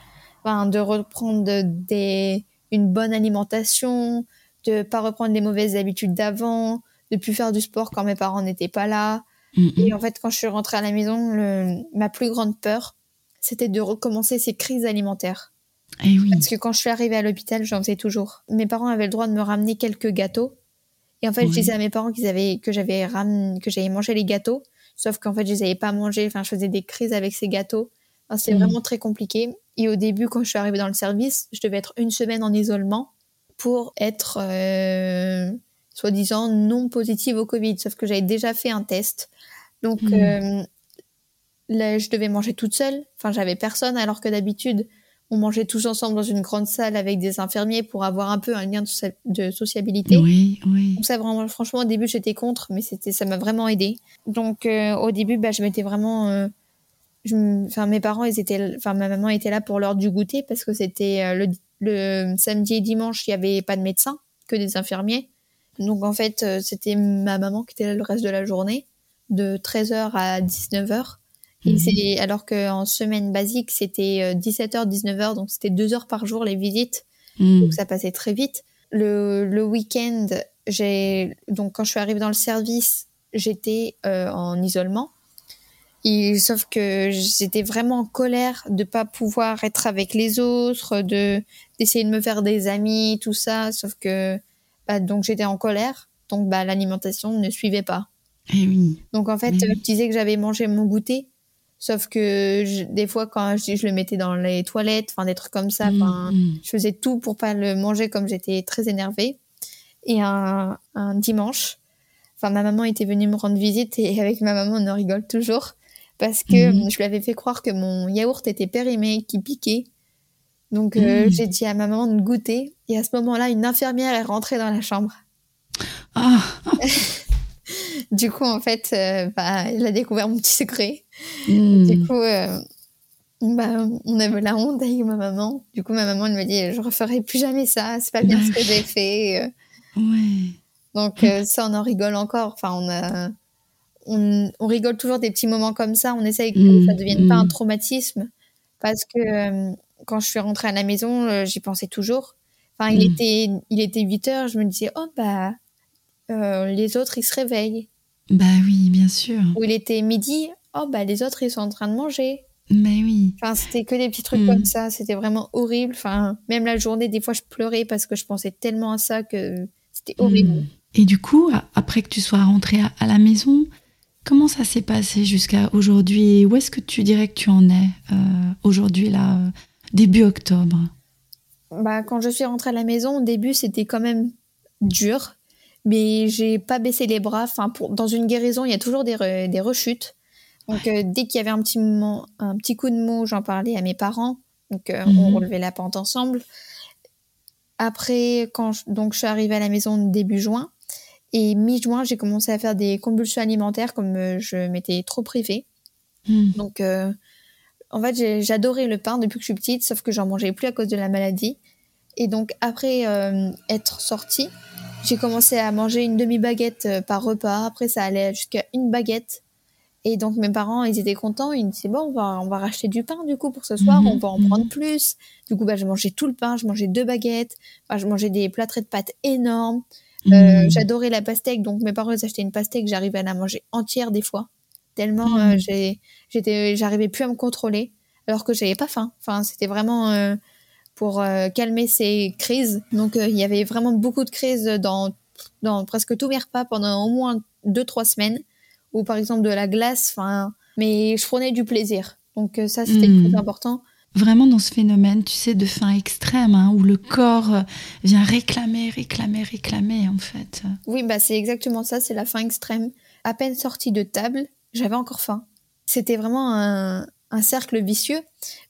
Enfin, de reprendre des, une bonne alimentation, de pas reprendre les mauvaises habitudes d'avant, de plus faire du sport quand mes parents n'étaient pas là. Mhm. Et en fait, quand je suis rentrée à la maison, le- ma plus grande peur, c'était de recommencer ces crises alimentaires. Et oui. Parce que quand je suis arrivée à l'hôpital, j'en faisais toujours. Mes parents avaient le droit de me ramener quelques gâteaux. Et en fait, je disais à mes parents qu'ils avaient, que j'avais ram... que j'avais mangé les gâteaux. Sauf qu'en fait, je les avais pas mangés. Enfin, je faisais des crises avec ces gâteaux. Enfin, C'était Mhm. vraiment très compliqué. Et au début, quand je suis arrivée dans le service, je devais être une semaine en isolement pour être, euh, soi-disant, non positive au Covid. Sauf que j'avais déjà fait un test. Donc, Mhm. euh, là, je devais manger toute seule. Enfin, j'avais personne, alors que d'habitude, on mangeait tous ensemble dans une grande salle avec des infirmiers pour avoir un peu un lien de, socia- de sociabilité. Oui, oui. Donc ça, vraiment, franchement, au début, j'étais contre, mais c'était, ça m'a vraiment aidé. Donc, euh, au début, bah, je m'étais vraiment, euh, je enfin, mes parents, ils étaient, enfin, ma maman était là pour l'heure du goûter parce que c'était euh, le, le samedi et dimanche, il y avait pas de médecin, que des infirmiers. Donc, en fait, c'était ma maman qui était là le reste de la journée, de 13h à 19h. Et c'est, alors qu'en semaine basique, c'était 17h, 19h, donc c'était deux heures par jour les visites. Mhm. Donc ça passait très vite. Le, le week-end, j'ai donc quand je suis arrivée dans le service, j'étais euh, en isolement. Et, sauf que j'étais vraiment en colère de pas pouvoir être avec les autres, de d'essayer de me faire des amis, tout ça. Sauf que bah, donc j'étais en colère, donc bah l'alimentation ne suivait pas. Et oui. Donc en fait, oui. je disais que j'avais mangé mon goûter, sauf que je- des fois quand je, je le mettais dans les toilettes, enfin des trucs comme ça, enfin Mhm. je faisais tout pour pas le manger comme j'étais très énervée. Et un, un dimanche, enfin ma maman était venue me rendre visite et *laughs* avec ma maman on en rigole toujours parce que Mhm. je lui avais fait croire que mon yaourt était périmé, qui piquait. Donc euh, j'ai dit à ma maman de goûter et à ce moment-là une infirmière est rentrée dans la chambre. Ah, *laughs* Du coup en fait, euh, bah, elle a découvert mon petit secret. Du coup, euh, bah, on avait la honte avec ma maman. Du coup, ma maman elle me dit, je referai plus jamais ça. C'est pas bien ce que j'ai fait. Euh, ouais. Donc euh, ça, on en rigole encore. Enfin, on a, on, on rigole toujours des petits moments comme ça. On essaye que ça devienne pas un traumatisme, parce que euh, quand je suis rentrée à la maison, j'y pensais toujours. Enfin, il était, il était 8 heures. Je me disais, oh bah, les autres ils se réveillent. Bah oui, bien sûr. Ou il était midi, oh bah les autres ils sont en train de manger. Mais oui. Enfin, c'était que des petits trucs Mm. comme ça. C'était vraiment horrible. Enfin, même la journée, des fois, je pleurais parce que je pensais tellement à ça que c'était horrible. Mhm. Et du coup, après que tu sois rentrée à, à la maison, comment ça s'est passé jusqu'à aujourd'hui Où est-ce que tu dirais que tu en es euh, aujourd'hui, là, euh, début octobre? Bah, quand je suis rentrée à la maison, au début, c'était quand même dur. Mais j'ai pas baissé les bras. Enfin, pour, dans une guérison, il y a toujours des, re- des rechutes. Donc, euh, dès qu'il y avait un petit moment, un petit coup de mot, j'en parlais à mes parents. Donc, euh, on Mhm. relevait la pente ensemble. Après, quand je, donc, je suis arrivée à la maison début juin. Et mi-juin, j'ai commencé à faire des convulsions alimentaires comme euh, je m'étais trop privée. Mhm. Donc, en fait, j'adorais le pain depuis que je suis petite, sauf que j'en mangeais plus à cause de la maladie. Et donc, après être sortie, j'ai commencé à manger une demi-baguette par repas. Après, ça allait jusqu'à une baguette. Et donc mes parents, ils étaient contents. Ils me disaient bon, on va, on va racheter du pain du coup pour ce soir. On va en prendre plus. Du coup, bah, je mangeais tout le pain. Je mangeais deux baguettes. Bah, je mangeais des plâtrés de pâtes énormes. Euh, J'adorais la pastèque. Donc mes parents, ils achetaient une pastèque. J'arrivais à la manger entière des fois. Tellement euh, j'étais, j'arrivais plus à me contrôler. Alors que j'avais pas faim. Enfin, c'était vraiment euh, pour euh, calmer ces crises. Donc il y avait vraiment beaucoup de crises dans, dans presque tous mes repas pendant au moins deux trois semaines ou par exemple de la glace. Enfin, mais je prenais du plaisir. Donc euh, ça, c'était mmh. important. Vraiment dans ce phénomène, tu sais, de faim extrême, hein, où le corps euh, vient réclamer, réclamer, réclamer, en fait. Oui, bah c'est exactement ça, c'est la faim extrême. À peine sortie de table, j'avais encore faim. C'était vraiment un, un, cercle vicieux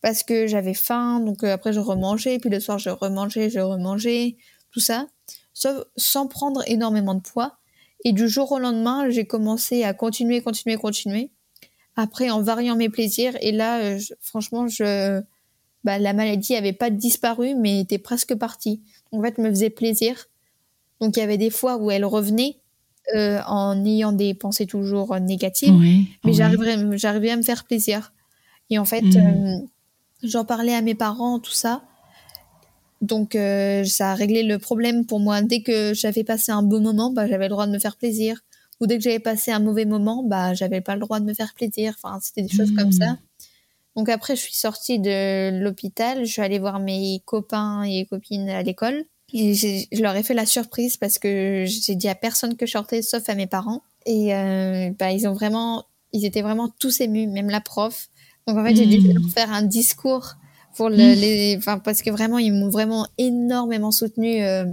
parce que j'avais faim, donc euh, après je remangeais, puis le soir je remangeais, je remangeais, tout ça, sauf, sans prendre énormément de poids. Et du jour au lendemain, j'ai commencé à continuer, continuer, continuer. Après, en variant mes plaisirs. Et là, euh, franchement, je, bah, la maladie avait pas disparu, mais était presque partie. En fait, me faisait plaisir. Donc, il y avait des fois où elle revenait euh, en ayant des pensées toujours négatives, mais j'arrivais à me faire plaisir. Et en fait, mmh. euh, j'en parlais à mes parents, tout ça. Donc euh, ça a réglé le problème pour moi. Dès que j'avais passé un beau moment, bah, j'avais le droit de me faire plaisir. Ou dès que j'avais passé un mauvais moment, bah j'avais pas le droit de me faire plaisir. Enfin, c'était des choses comme ça. Mmh. Donc après, je suis sortie de l'hôpital, je suis allée voir mes copains et copines à l'école. Et je leur ai fait la surprise parce que j'ai dit à personne que je sortais, sauf à mes parents. Et euh, bah, ils ont vraiment, ils étaient vraiment tous émus, même la prof. Donc en fait, j'ai dû mmh. leur faire un discours pour le, mmh. les, enfin, parce que vraiment, ils m'ont vraiment énormément soutenu euh,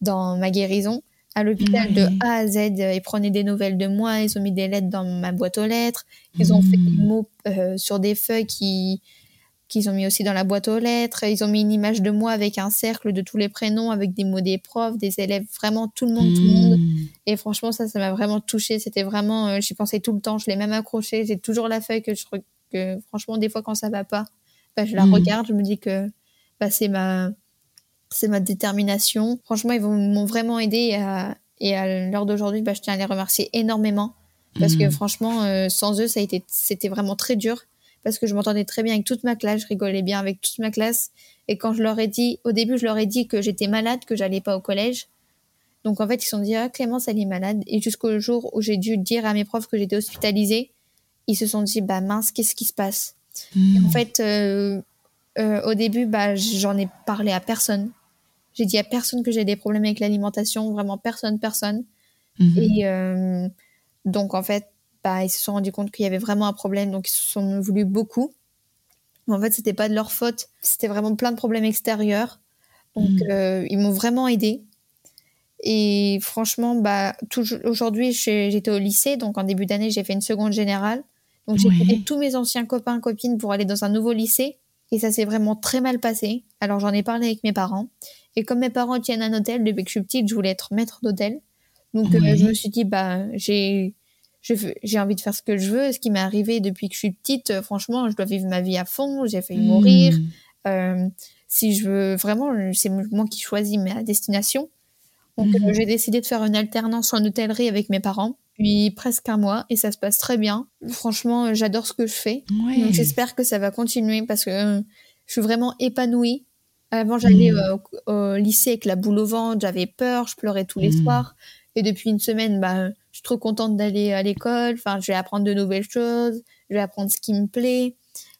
dans ma guérison. À l'hôpital de A à Z, ils prenaient des nouvelles de moi, ils ont mis des lettres dans ma boîte aux lettres, ils ont fait des mmh. mots euh, sur des feuilles qui qu'ils ont mis aussi dans la boîte aux lettres. Ils ont mis une image de moi avec un cercle de tous les prénoms, avec des mots des profs, des élèves, vraiment tout le monde, tout le monde. Mmh. Et franchement, ça, ça m'a vraiment touché. C'était vraiment, euh, j'y pensais tout le temps. Je l'ai même accroché. J'ai toujours la feuille que je, que franchement, des fois, quand ça va pas, bah, je la hmm. regarde, je me dis que bah, c'est ma, c'est ma détermination. Franchement, ils m'ont vraiment aidé à, et à l'heure d'aujourd'hui, bah, je tiens à les remercier énormément parce que hmm. franchement, euh, sans eux, ça a été, c'était vraiment très dur parce que je m'entendais très bien avec toute ma classe, je rigolais bien avec toute ma classe. Et quand je leur ai dit, au début, je leur ai dit que j'étais malade, que j'allais pas au collège. Donc en fait, ils se sont dit, ah, Clémence, elle est malade. Et jusqu'au jour où j'ai dû dire à mes profs que j'étais hospitalisée, ils se sont dit, bah mince, qu'est-ce qui se passe? En hmm. fait, euh, euh, au début, bah, j'en ai parlé à personne. J'ai dit à personne que j'ai des problèmes avec l'alimentation, vraiment personne, personne. Hmm. Et euh, donc, en fait, bah, ils se sont rendus compte qu'il y avait vraiment un problème, donc ils se sont voulu beaucoup. Mais en fait, c'était pas de leur faute, c'était vraiment plein de problèmes extérieurs. Donc, hmm. ils m'ont vraiment aidé. Et franchement, bah, aujourd'hui, j'étais au lycée, donc en début d'année, j'ai fait une seconde générale. Donc j'ai quitté tous mes anciens copains copines pour aller dans un nouveau lycée et ça s'est vraiment très mal passé. Alors j'en ai parlé avec mes parents et comme mes parents tiennent un hôtel depuis que je suis petite, je voulais être maître d'hôtel. Donc euh, je me suis dit bah j'ai j'ai envie de faire ce que je veux. Ce qui m'est arrivé depuis que je suis petite, euh, franchement, je dois vivre ma vie à fond. J'ai failli mourir. Hmm. Euh, si je veux vraiment, c'est moi qui choisis ma destination. Donc hmm. j'ai décidé de faire une alternance en hôtellerie avec mes parents depuis presque un mois et ça se passe très bien. Franchement, j'adore ce que je fais. j'espère que ça va continuer parce que euh, je suis vraiment épanouie. Avant, j'allais mm. au, lycée avec la boule au ventre, j'avais peur, je pleurais tous les mm. soirs. Et depuis une semaine, bah, je suis trop contente d'aller à l'école. Enfin, je vais apprendre de nouvelles choses, je vais apprendre ce qui me plaît.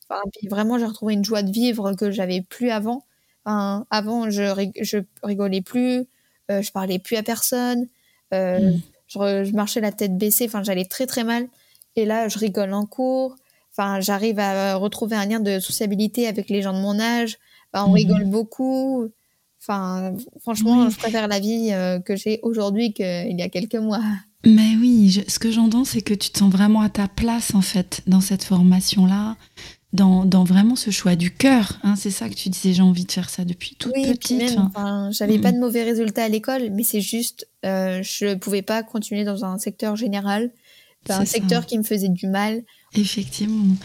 Enfin, puis vraiment, j'ai retrouvé une joie de vivre que j'avais plus avant. Enfin, avant, je, je rigolais plus, euh, je parlais plus à personne. Euh, je, marchais la tête baissée, enfin j'allais très très mal. Et là, je rigole en cours. Enfin, j'arrive à retrouver un lien de sociabilité avec les gens de mon âge. on mhm. rigole beaucoup. Enfin, franchement, je préfère la vie euh, que j'ai aujourd'hui qu'il y a quelques mois. Mais oui, ce que j'entends, c'est que tu te sens vraiment à ta place, en fait, dans cette formation-là, dans, dans, vraiment ce choix du cœur. Hein, c'est ça que tu disais, j'ai envie de faire ça depuis toute oui, petite. Même, j'avais pas de mauvais résultats à l'école, mais c'est juste, euh, je pouvais pas continuer dans un secteur général. un secteur qui me faisait du mal. Effectivement.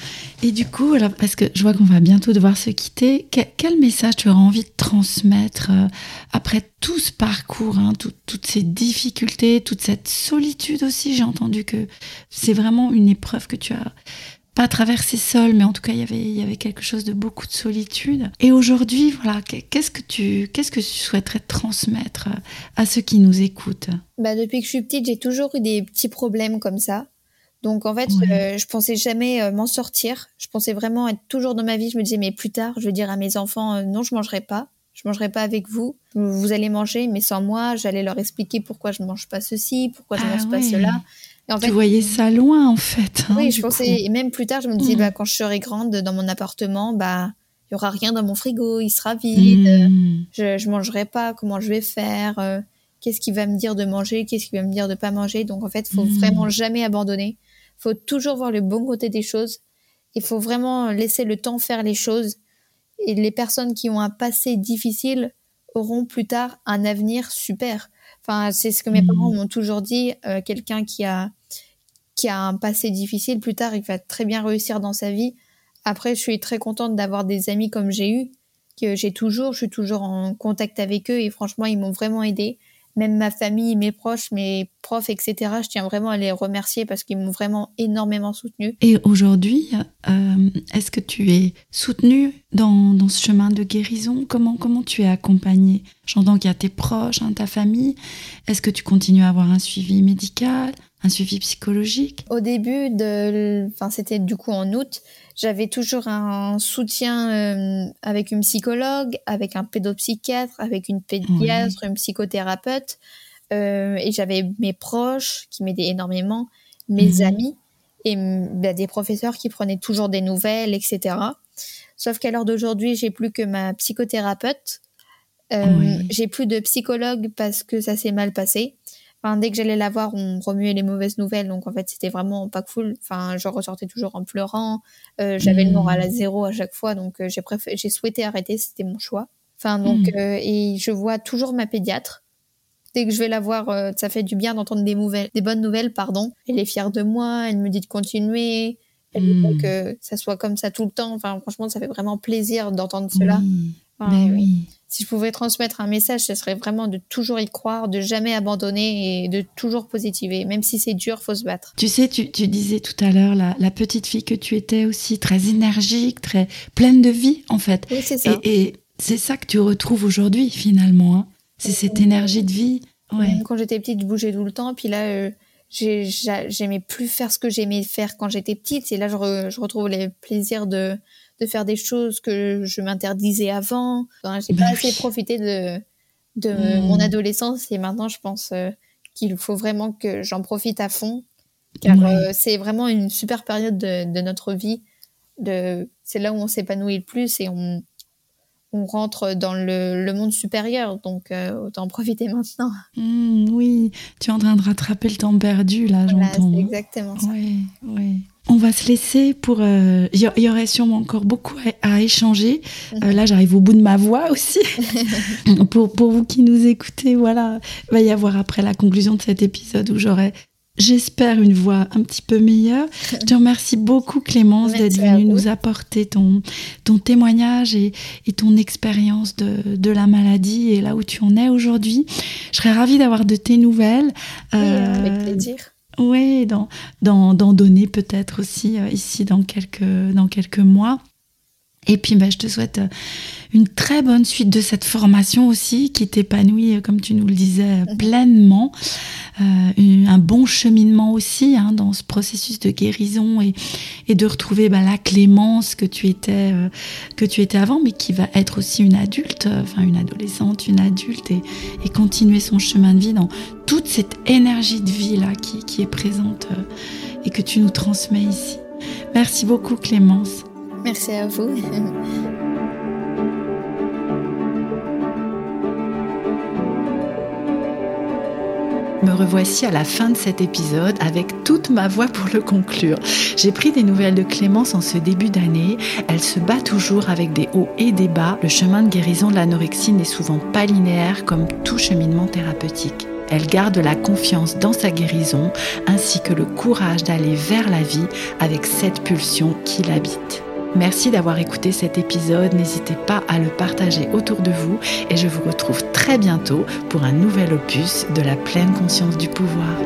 Et du coup, alors, parce que je vois qu'on va bientôt devoir se quitter, quel message tu auras envie de transmettre euh, après tout ce parcours, hein, toutes ces difficultés, toute cette solitude aussi? J'ai entendu que c'est vraiment une épreuve que tu as pas traversée seule, mais en tout cas, il y avait, il y avait quelque chose de beaucoup de solitude. Et aujourd'hui, voilà, qu'est-ce que tu, qu'est-ce que tu souhaiterais transmettre à ceux qui nous écoutent? Bah, Depuis que je suis petite, j'ai toujours eu des petits problèmes comme ça. Donc en fait, euh, je pensais jamais euh, m'en sortir. Je pensais vraiment être toujours dans ma vie. Je me disais mais plus tard, je veux dire à mes enfants euh, non, je mangerai pas. Je mangerai pas avec vous. Vous allez manger, mais sans moi. J'allais leur expliquer pourquoi je mange pas ceci, pourquoi je ah mange pas cela. En fait, tu voyais ça loin en fait. Hein, oui, je pensais. Et même plus tard, je me disais mm. bah quand je serai grande dans mon appartement, bah il y aura rien dans mon frigo, il sera vide. Mm. Je je mangerai pas. Comment je vais faire Qu'est-ce qu'il va me dire de manger Qu'est-ce qu'il va me dire de pas manger Donc en fait, faut mm. vraiment jamais abandonner faut toujours voir le bon côté des choses. Il faut vraiment laisser le temps faire les choses. Et les personnes qui ont un passé difficile auront plus tard un avenir super. Enfin, c'est ce que mes parents mmh. m'ont toujours dit. Euh, quelqu'un qui a qui a un passé difficile, plus tard, il va très bien réussir dans sa vie. Après, je suis très contente d'avoir des amis comme j'ai eu, que j'ai toujours. Je suis toujours en contact avec eux et franchement, ils m'ont vraiment aidé même ma famille, mes proches, mes profs, etc. Je tiens vraiment à les remercier parce qu'ils m'ont vraiment énormément soutenu. Et aujourd'hui, euh, est-ce que tu es soutenu dans, ce chemin de guérison? Comment, comment tu es accompagné J'entends qu'il y a tes proches, hein, ta famille. Est-ce que tu continues à avoir un suivi médical, un suivi psychologique Au début, de, enfin, c'était du coup en août, j'avais toujours un soutien euh, avec une psychologue, avec un pédopsychiatre, avec une pédiatre, une psychothérapeute. Euh, et j'avais mes proches qui m'aidaient énormément, mes mhm. amis et bah, des professeurs qui prenaient toujours des nouvelles, etc. Sauf qu'à l'heure d'aujourd'hui, j'ai plus que ma psychothérapeute. Euh, J'ai plus de psychologue parce que ça s'est mal passé dès que j'allais la voir, on remuait les mauvaises nouvelles. Donc, en fait, c'était vraiment pas cool. Enfin, je ressortais toujours en pleurant. Euh, j'avais le moral à zéro à chaque fois. Donc, euh, j'ai j'ai souhaité arrêter. C'était mon choix. Enfin, donc, mmh. euh, et je vois toujours ma pédiatre. Dès que je vais la voir, ça fait du bien d'entendre des nouvelles, des bonnes nouvelles, pardon. Elle est fière de moi. Elle me dit de continuer. Elle veut mmh. que ça soit comme ça tout le temps. Enfin, franchement, ça fait vraiment plaisir d'entendre cela. Ben oui si je pouvais transmettre un message, ce serait vraiment de toujours y croire, de jamais abandonner et de toujours positiver. Même si c'est dur, faut se battre. Tu sais, tu, disais tout à l'heure, la, la, petite fille que tu étais aussi, très énergique, très pleine de vie, en fait. Oui, c'est ça. Et, c'est ça que tu retrouves aujourd'hui, finalement. Hein. C'est cette énergie de vie. Ouais. Quand j'étais petite, je bougeais tout le temps. Puis là, euh, j'aimais plus faire ce que j'aimais faire quand j'étais petite. Et là, je, je retrouve les plaisirs de de faire des choses que je m'interdisais avant. Enfin, j'ai pas assez profité de, de hmm. mon adolescence et maintenant je pense euh, qu'il faut vraiment que j'en profite à fond car euh, c'est vraiment une super période de, de notre vie. De, c'est là où on s'épanouit le plus et on, on rentre dans le, le monde supérieur, donc euh, autant en profiter maintenant. Hmm, oui, tu es en train de rattraper le temps perdu là, j'entends. exactement ça. Oui, oui. On va se laisser pour. Il euh, y, aurait sûrement encore beaucoup à, échanger. Euh, là, j'arrive au bout de ma voix aussi. *laughs* pour, pour vous qui nous écoutez, voilà, il va y avoir après la conclusion de cet épisode où j'aurai j'espère, une voix un petit peu meilleure. Je te remercie beaucoup, Clémence, d'être venue nous apporter ton, ton témoignage et, et ton expérience de, de, la maladie et là où tu en es aujourd'hui. Je serais ravie d'avoir de tes nouvelles. Oui, avec euh, plaisir. Oui, d'en donner peut-être aussi euh, ici dans quelques, dans quelques mois. Et puis, ben, je te souhaite euh, une très bonne suite de cette formation aussi, qui t'épanouit, euh, comme tu nous le disais, mhm. pleinement. un bon cheminement aussi hein, dans ce processus de guérison et, et de retrouver ben, la clémence que tu étais que tu étais avant, mais qui va être aussi une adulte, enfin une adolescente, une adulte, et, et, continuer son chemin de vie dans toute cette énergie de vie là qui, qui est présente et que tu nous transmets ici. Merci beaucoup Clémence. Merci à vous. Me revoici à la fin de cet épisode avec toute ma voix pour le conclure. J'ai pris des nouvelles de Clémence en ce début d'année. Elle se bat toujours avec des hauts et des bas. Le chemin de guérison de l'anorexie n'est souvent pas linéaire comme tout cheminement thérapeutique. elle garde la confiance dans sa guérison ainsi que le courage d'aller vers la vie avec cette pulsion qui l'habite. Merci d'avoir écouté cet épisode, n'hésitez pas à le partager autour de vous et je vous retrouve très bientôt pour un nouvel opus de la pleine conscience du pouvoir.